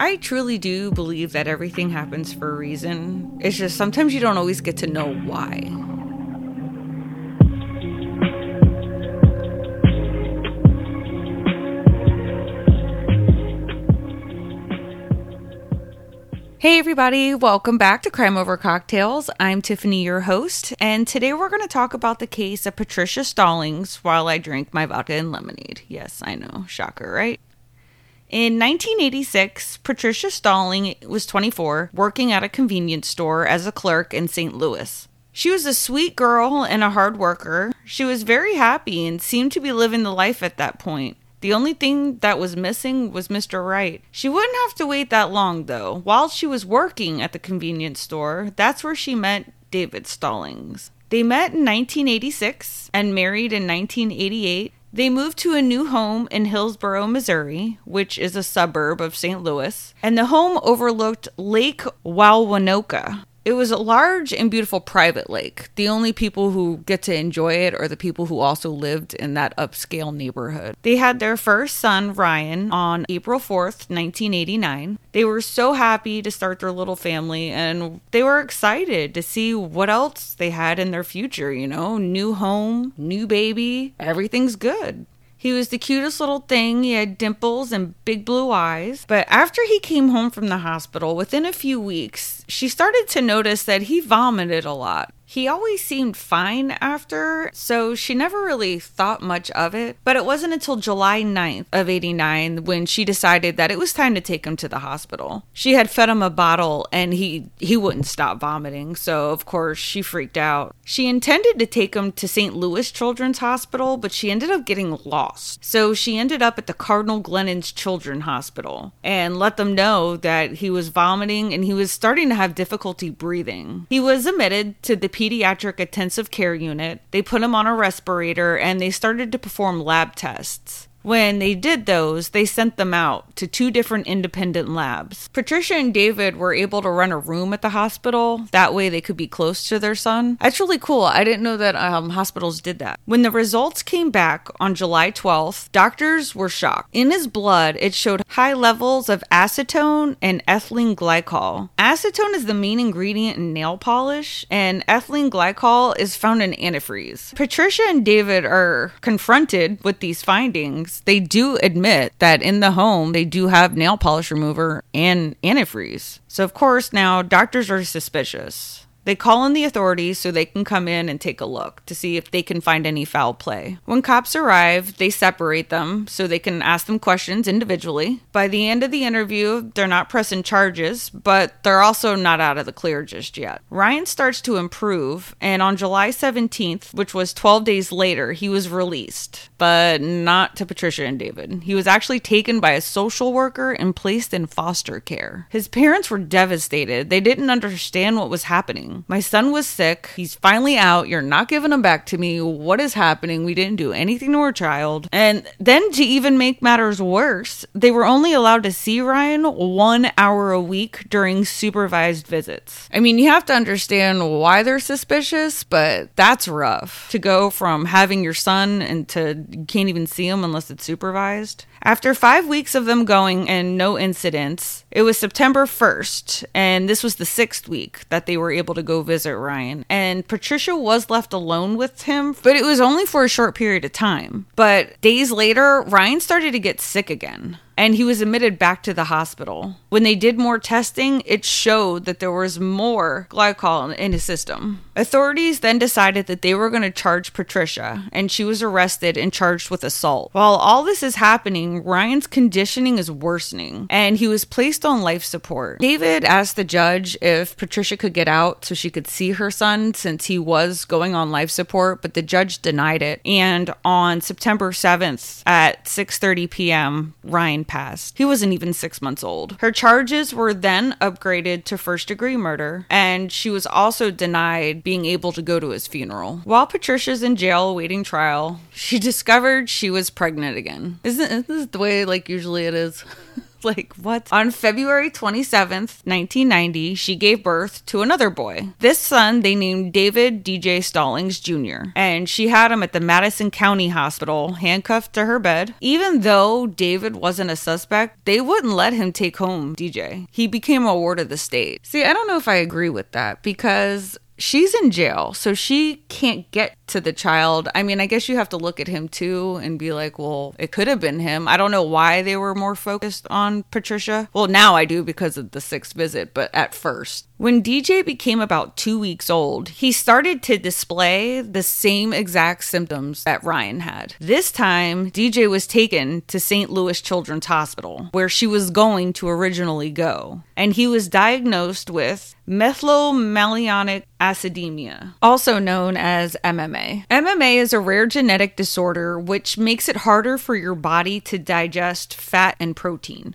I truly do believe that everything happens for a reason. It's just sometimes you don't always get to know why. Hey, everybody, welcome back to Crime Over Cocktails. I'm Tiffany, your host, and today we're going to talk about the case of Patricia Stallings while I drink my vodka and lemonade. Yes, I know, shocker, right? In 1986, Patricia Stalling was 24, working at a convenience store as a clerk in St. Louis. She was a sweet girl and a hard worker. She was very happy and seemed to be living the life at that point. The only thing that was missing was Mr. Right. She wouldn't have to wait that long, though. While she was working at the convenience store, that's where she met David Stallings. They met in 1986 and married in 1988. They moved to a new home in Hillsboro, Missouri, which is a suburb of St. Louis, and the home overlooked Lake Wauwanoka, it was a large and beautiful private lake. The only people who get to enjoy it are the people who also lived in that upscale neighborhood. They had their first son, Ryan, on April 4th, 1989. They were so happy to start their little family and they were excited to see what else they had in their future, you know, new home, new baby, everything's good. He was the cutest little thing. He had dimples and big blue eyes. But after he came home from the hospital, within a few weeks, she started to notice that he vomited a lot. He always seemed fine after, so she never really thought much of it. But it wasn't until July 9th of 89 when she decided that it was time to take him to the hospital. She had fed him a bottle and he he wouldn't stop vomiting, so of course she freaked out. She intended to take him to St. Louis Children's Hospital, but she ended up getting lost. So she ended up at the Cardinal Glennon's Children's Hospital and let them know that he was vomiting and he was starting to have difficulty breathing. He was admitted to the pediatric intensive care unit. They put him on a respirator and they started to perform lab tests. When they did those, they sent them out to two different independent labs. Patricia and David were able to run a room at the hospital. That way they could be close to their son. That's really cool. I didn't know that um, hospitals did that. When the results came back on July 12th, doctors were shocked. In his blood, it showed high levels of acetone and ethylene glycol. Acetone is the main ingredient in nail polish, and ethylene glycol is found in antifreeze. Patricia and David are confronted with these findings they do admit that in the home they do have nail polish remover and antifreeze. So, of course, now doctors are suspicious. They call in the authorities so they can come in and take a look to see if they can find any foul play. When cops arrive, they separate them so they can ask them questions individually. By the end of the interview, they're not pressing charges, but they're also not out of the clear just yet. Ryan starts to improve, and on July 17th, which was 12 days later, he was released, but not to Patricia and David. He was actually taken by a social worker and placed in foster care. His parents were devastated. They didn't understand what was happening. My son was sick. He's finally out. You're not giving him back to me. What is happening? We didn't do anything to our child. And then to even make matters worse, they were only allowed to see Ryan one hour a week during supervised visits. I mean, you have to understand why they're suspicious, but that's rough to go from having your son and to you can't even see him unless it's supervised. After five weeks of them going and no incidents, it was September 1st, and this was the sixth week that they were able to go visit Ryan. And Patricia was left alone with him, but it was only for a short period of time. But days later, Ryan started to get sick again and he was admitted back to the hospital. When they did more testing, it showed that there was more glycol in his system. Authorities then decided that they were going to charge Patricia, and she was arrested and charged with assault. While all this is happening, Ryan's conditioning is worsening, and he was placed on life support. David asked the judge if Patricia could get out so she could see her son since he was going on life support, but the judge denied it. And on September 7th at 6:30 p.m., Ryan passed. He wasn't even 6 months old. Her charges were then upgraded to first-degree murder, and she was also denied being able to go to his funeral. While Patricia's in jail awaiting trial, she discovered she was pregnant again. Isn't, isn't this the way like usually it is? like, what? On February 27th, 1990, she gave birth to another boy. This son they named David DJ Stallings Jr., and she had him at the Madison County Hospital, handcuffed to her bed. Even though David wasn't a suspect, they wouldn't let him take home DJ. He became a ward of the state. See, I don't know if I agree with that because she's in jail, so she can't get to the child. I mean, I guess you have to look at him too and be like, well, it could have been him. I don't know why they were more focused on Patricia. Well, now I do because of the sixth visit, but at first. When DJ became about two weeks old, he started to display the same exact symptoms that Ryan had. This time, DJ was taken to St. Louis Children's Hospital, where she was going to originally go, and he was diagnosed with methylmalonic acidemia, also known as MMA. MMA is a rare genetic disorder which makes it harder for your body to digest fat and protein.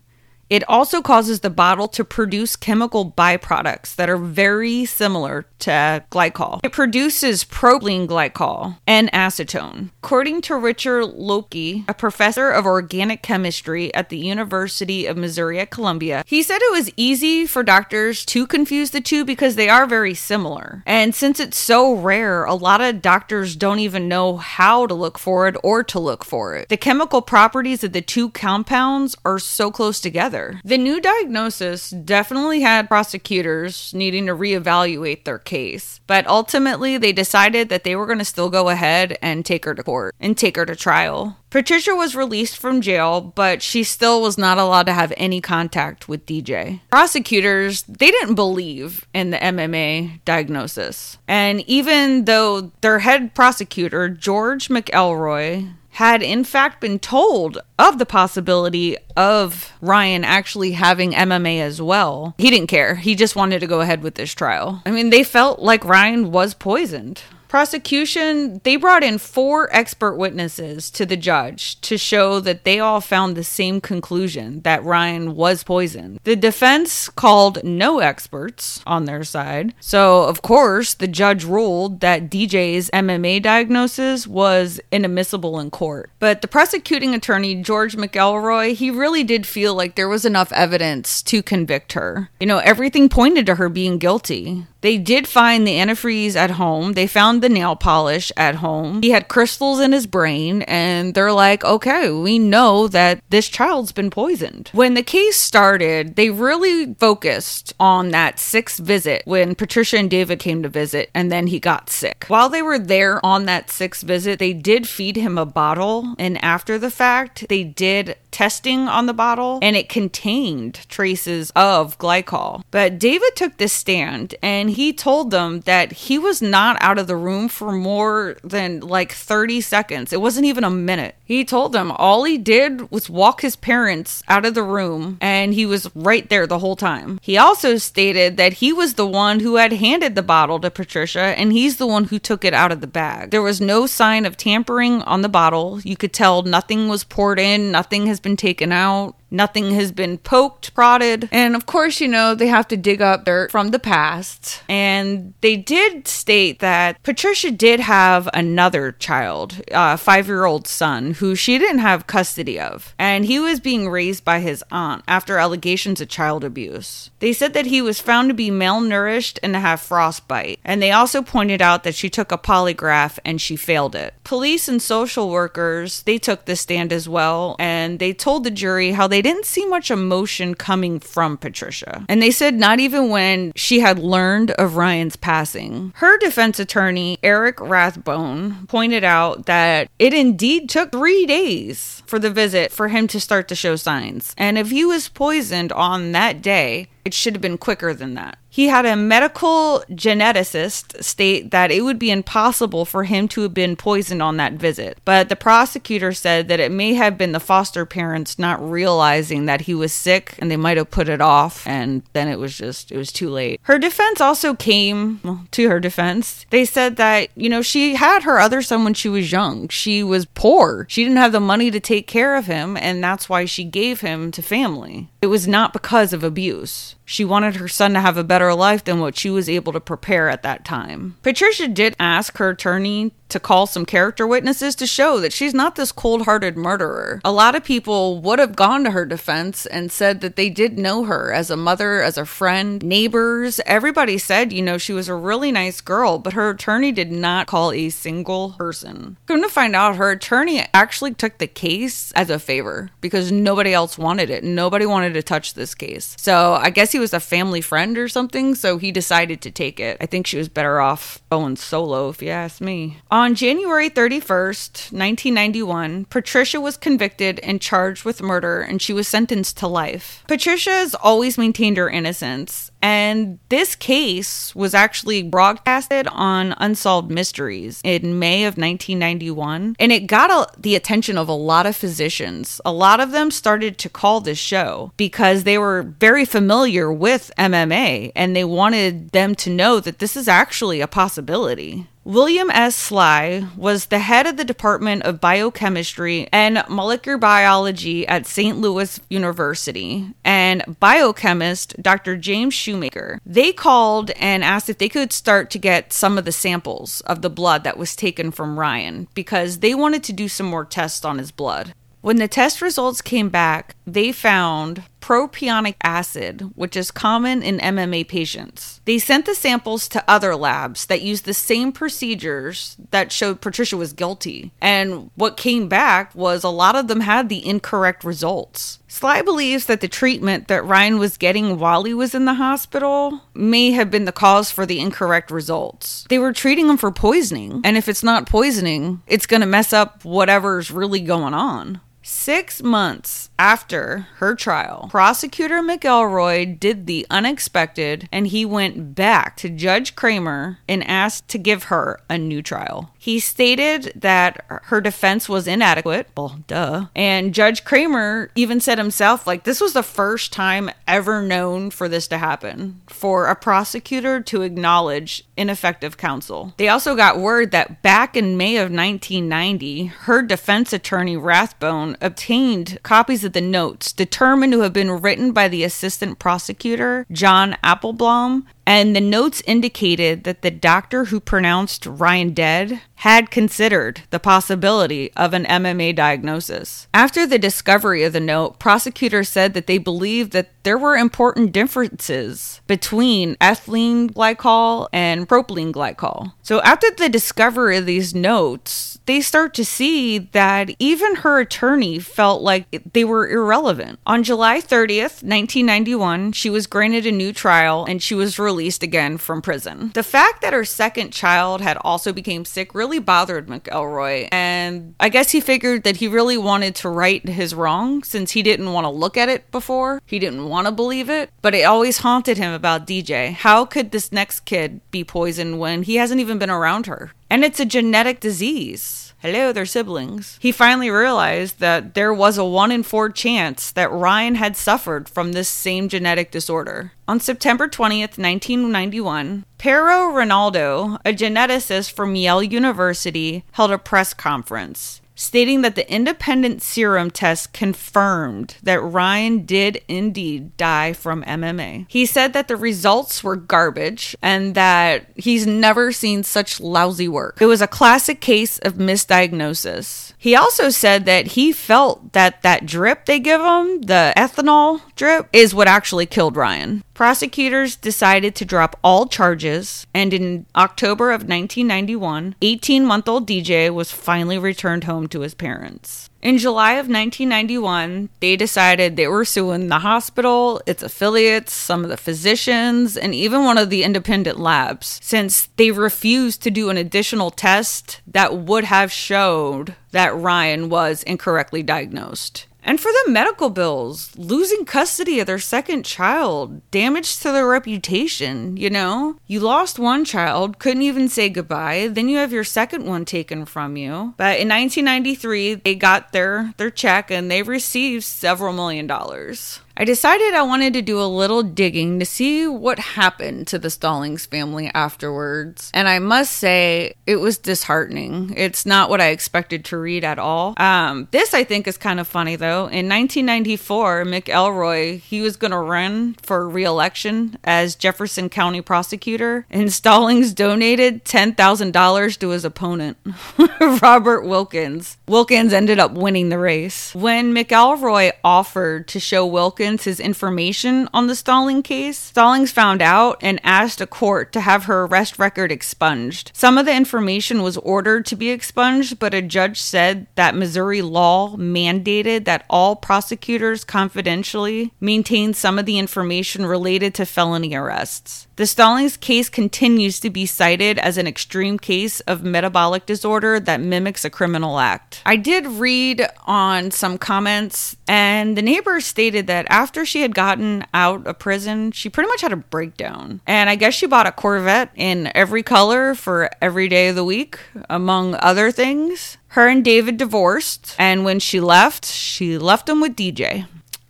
It also causes the bottle to produce chemical byproducts that are very similar to glycol. It produces propylene glycol and acetone. According to Richard Loeppky, a professor of organic chemistry at the University of Missouri at Columbia, he said it was easy for doctors to confuse the two because they are very similar. And since it's so rare, a lot of doctors don't even know how to look for it or to look for it. The chemical properties of the two compounds are so close together. The new diagnosis definitely had prosecutors needing to reevaluate their case, but ultimately they decided that they were going to still go ahead and take her to court and take her to trial. Patricia was released from jail, but she still was not allowed to have any contact with DJ. Prosecutors, they didn't believe in the MMA diagnosis. And even though their head prosecutor, George McElroy, had in fact been told of the possibility of Ryan actually having MMA as well. He didn't care. He just wanted to go ahead with this trial. I mean, they felt like Ryan was poisoned prosecution they brought in four expert witnesses to the judge to show that they all found the same conclusion that Ryan was poisoned. The defense called no experts on their side. So, of course, the judge ruled that DJ's MMA diagnosis was inadmissible in court. But the prosecuting attorney, George McElroy, he really did feel like there was enough evidence to convict her. You know, everything pointed to her being guilty. They did find the antifreeze at home. They found the nail polish at home. He had crystals in his brain, and they're like, okay, we know that this child's been poisoned. When the case started, they really focused on that sixth visit when Patricia and David came to visit, and then he got sick. While they were there on that sixth visit, they did feed him a bottle, and after the fact, they did testing on the bottle and it contained traces of glycol. But David took this stand and he told them that he was not out of the room for more than like 30 seconds. It wasn't even a minute. He told them all he did was walk his parents out of the room and he was right there the whole time. He also stated that he was the one who had handed the bottle to Patricia and he's the one who took it out of the bag. There was no sign of tampering on the bottle. You could tell nothing was poured in, nothing has been taken out. Nothing has been poked, prodded. And of course, you know, they have to dig up dirt from the past. And they did state that Patricia did have another child, a five year old son, who she didn't have custody of. And he was being raised by his aunt after allegations of child abuse. They said that he was found to be malnourished and to have frostbite. And they also pointed out that she took a polygraph and she failed it. Police and social workers, they took the stand as well. And they told the jury how they didn't see much emotion coming from Patricia. And they said not even when she had learned of Ryan's passing. Her defense attorney, Eric Rathbone, pointed out that it indeed took three days for the visit for him to start to show signs. And if he was poisoned on that day, it should have been quicker than that. He had a medical geneticist state that it would be impossible for him to have been poisoned on that visit. But the prosecutor said that it may have been the foster parents not realizing that he was sick and they might have put it off and then it was just it was too late. Her defense also came well, to her defense. They said that, you know, she had her other son when she was young. She was poor. She didn't have the money to take care of him and that's why she gave him to family. It was not because of abuse. She wanted her son to have a better life than what she was able to prepare at that time. Patricia did ask her attorney to call some character witnesses to show that she's not this cold hearted murderer. A lot of people would have gone to her defense and said that they did know her as a mother, as a friend, neighbors. Everybody said, you know, she was a really nice girl, but her attorney did not call a single person. Come to find out, her attorney actually took the case as a favor because nobody else wanted it. Nobody wanted to touch this case. So I guess he was a family friend or something, so he decided to take it. I think she was better off going solo, if you ask me. On January 31st, 1991, Patricia was convicted and charged with murder, and she was sentenced to life. Patricia has always maintained her innocence, and this case was actually broadcasted on Unsolved Mysteries in May of 1991. And it got a, the attention of a lot of physicians. A lot of them started to call this show because they were very familiar with MMA and they wanted them to know that this is actually a possibility. William S. Sly was the head of the Department of Biochemistry and Molecular Biology at St. Louis University, and biochemist Dr. James Shoemaker. They called and asked if they could start to get some of the samples of the blood that was taken from Ryan because they wanted to do some more tests on his blood. When the test results came back, they found propionic acid, which is common in MMA patients. They sent the samples to other labs that used the same procedures that showed Patricia was guilty. And what came back was a lot of them had the incorrect results. Sly believes that the treatment that Ryan was getting while he was in the hospital may have been the cause for the incorrect results. They were treating him for poisoning, and if it's not poisoning, it's going to mess up whatever's really going on. Six months after her trial, prosecutor McElroy did the unexpected and he went back to Judge Kramer and asked to give her a new trial. He stated that her defense was inadequate. Well, duh. And Judge Kramer even said himself, like, this was the first time ever known for this to happen, for a prosecutor to acknowledge ineffective counsel. They also got word that back in May of 1990, her defense attorney Rathbone obtained copies of the notes determined to have been written by the assistant prosecutor, John Applebaum, and the notes indicated that the doctor who pronounced Ryan dead had considered the possibility of an MMA diagnosis. After the discovery of the note, prosecutors said that they believed that there were important differences between ethylene glycol and propylene glycol. So after the discovery of these notes, they start to see that even her attorney felt like they were irrelevant. On July 30th, 1991, she was granted a new trial and she was released again from prison. The fact that her second child had also became sick really bothered McElroy, and I guess he figured that he really wanted to right his wrong since he didn't want to look at it before. He didn't want to believe it, but it always haunted him about DJ. How could this next kid be poisoned when he hasn't even been around her? And it's a genetic disease. Hello, they're siblings. He finally realized that there was a 1 in 4 chance that Ryan had suffered from this same genetic disorder. On September 20th, 1991, Piero Rinaldo, a geneticist from Yale University, held a press conference stating that the independent serum test confirmed that Ryan did indeed die from MMA. He said that the results were garbage and that he's never seen such lousy work. It was a classic case of misdiagnosis. He also said that he felt that that drip they give him, the ethanol drip, is what actually killed Ryan. Prosecutors decided to drop all charges, and in October of 1991, 18 month old DJ was finally returned home to his parents. In July of 1991, they decided they were suing the hospital, its affiliates, some of the physicians, and even one of the independent labs, since they refused to do an additional test that would have showed that Ryan was incorrectly diagnosed. And for the medical bills, losing custody of their second child, damage to their reputation, you know? You lost one child, couldn't even say goodbye, then you have your second one taken from you. But in 1993, they got their their check and they received several million dollars. I decided I wanted to do a little digging to see what happened to the Stallings family afterwards. And I must say, it was disheartening. It's not what I expected to read at all. Um, this, I think, is kind of funny, though. In 1994, McElroy, he was going to run for re-election as Jefferson County prosecutor, and Stallings donated $10,000 to his opponent, Robert Wilkins. Wilkins ended up winning the race. When McElroy offered to show Wilkins his information on the Stalling case, Stallings found out and asked a court to have her arrest record expunged. Some of the information was ordered to be expunged, but a judge said that Missouri law mandated that all prosecutors confidentially maintain some of the information related to felony arrests. The Stallings case continues to be cited as an extreme case of metabolic disorder that mimics a criminal act. I did read on some comments, and the neighbors stated that after she had gotten out of prison, she pretty much had a breakdown. And I guess she bought a Corvette in every color for every day of the week, among other things. Her and David divorced, and when she left, she left him with DJ.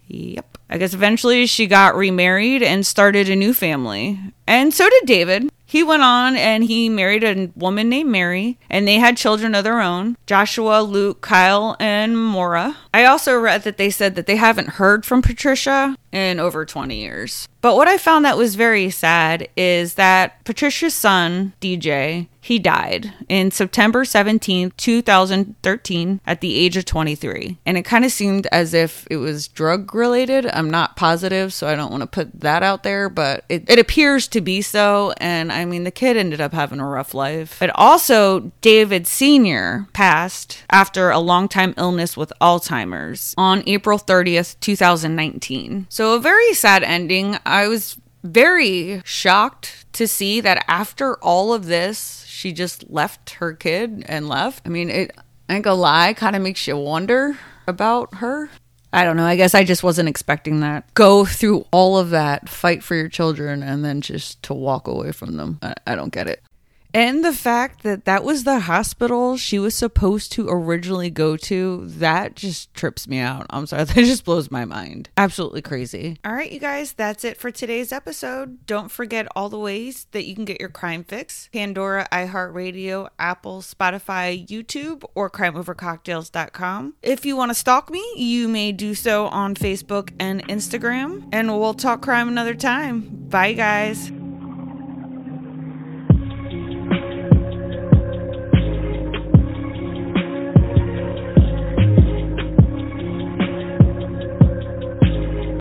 Yep. I guess eventually she got remarried and started a new family. And so did David. He went on and he married a woman named Mary, and they had children of their own Joshua, Luke, Kyle, and Mora. I also read that they said that they haven't heard from Patricia in over 20 years. But what I found that was very sad is that Patricia's son, DJ, he died in September 17th, 2013, at the age of 23. And it kind of seemed as if it was drug related. I'm not positive, so I don't want to put that out there, but it, it appears to be so. And I mean, the kid ended up having a rough life. But also, David Sr. passed after a long time illness with Alzheimer's on April 30th, 2019. So, a very sad ending. I was very shocked to see that after all of this, she just left her kid and left. I mean, it, I ain't gonna lie, kind of makes you wonder about her. I don't know. I guess I just wasn't expecting that. Go through all of that, fight for your children, and then just to walk away from them. I, I don't get it. And the fact that that was the hospital she was supposed to originally go to, that just trips me out. I'm sorry, that just blows my mind. Absolutely crazy. All right, you guys, that's it for today's episode. Don't forget all the ways that you can get your crime fix Pandora, iHeartRadio, Apple, Spotify, YouTube, or crimeovercocktails.com. If you want to stalk me, you may do so on Facebook and Instagram. And we'll talk crime another time. Bye, guys.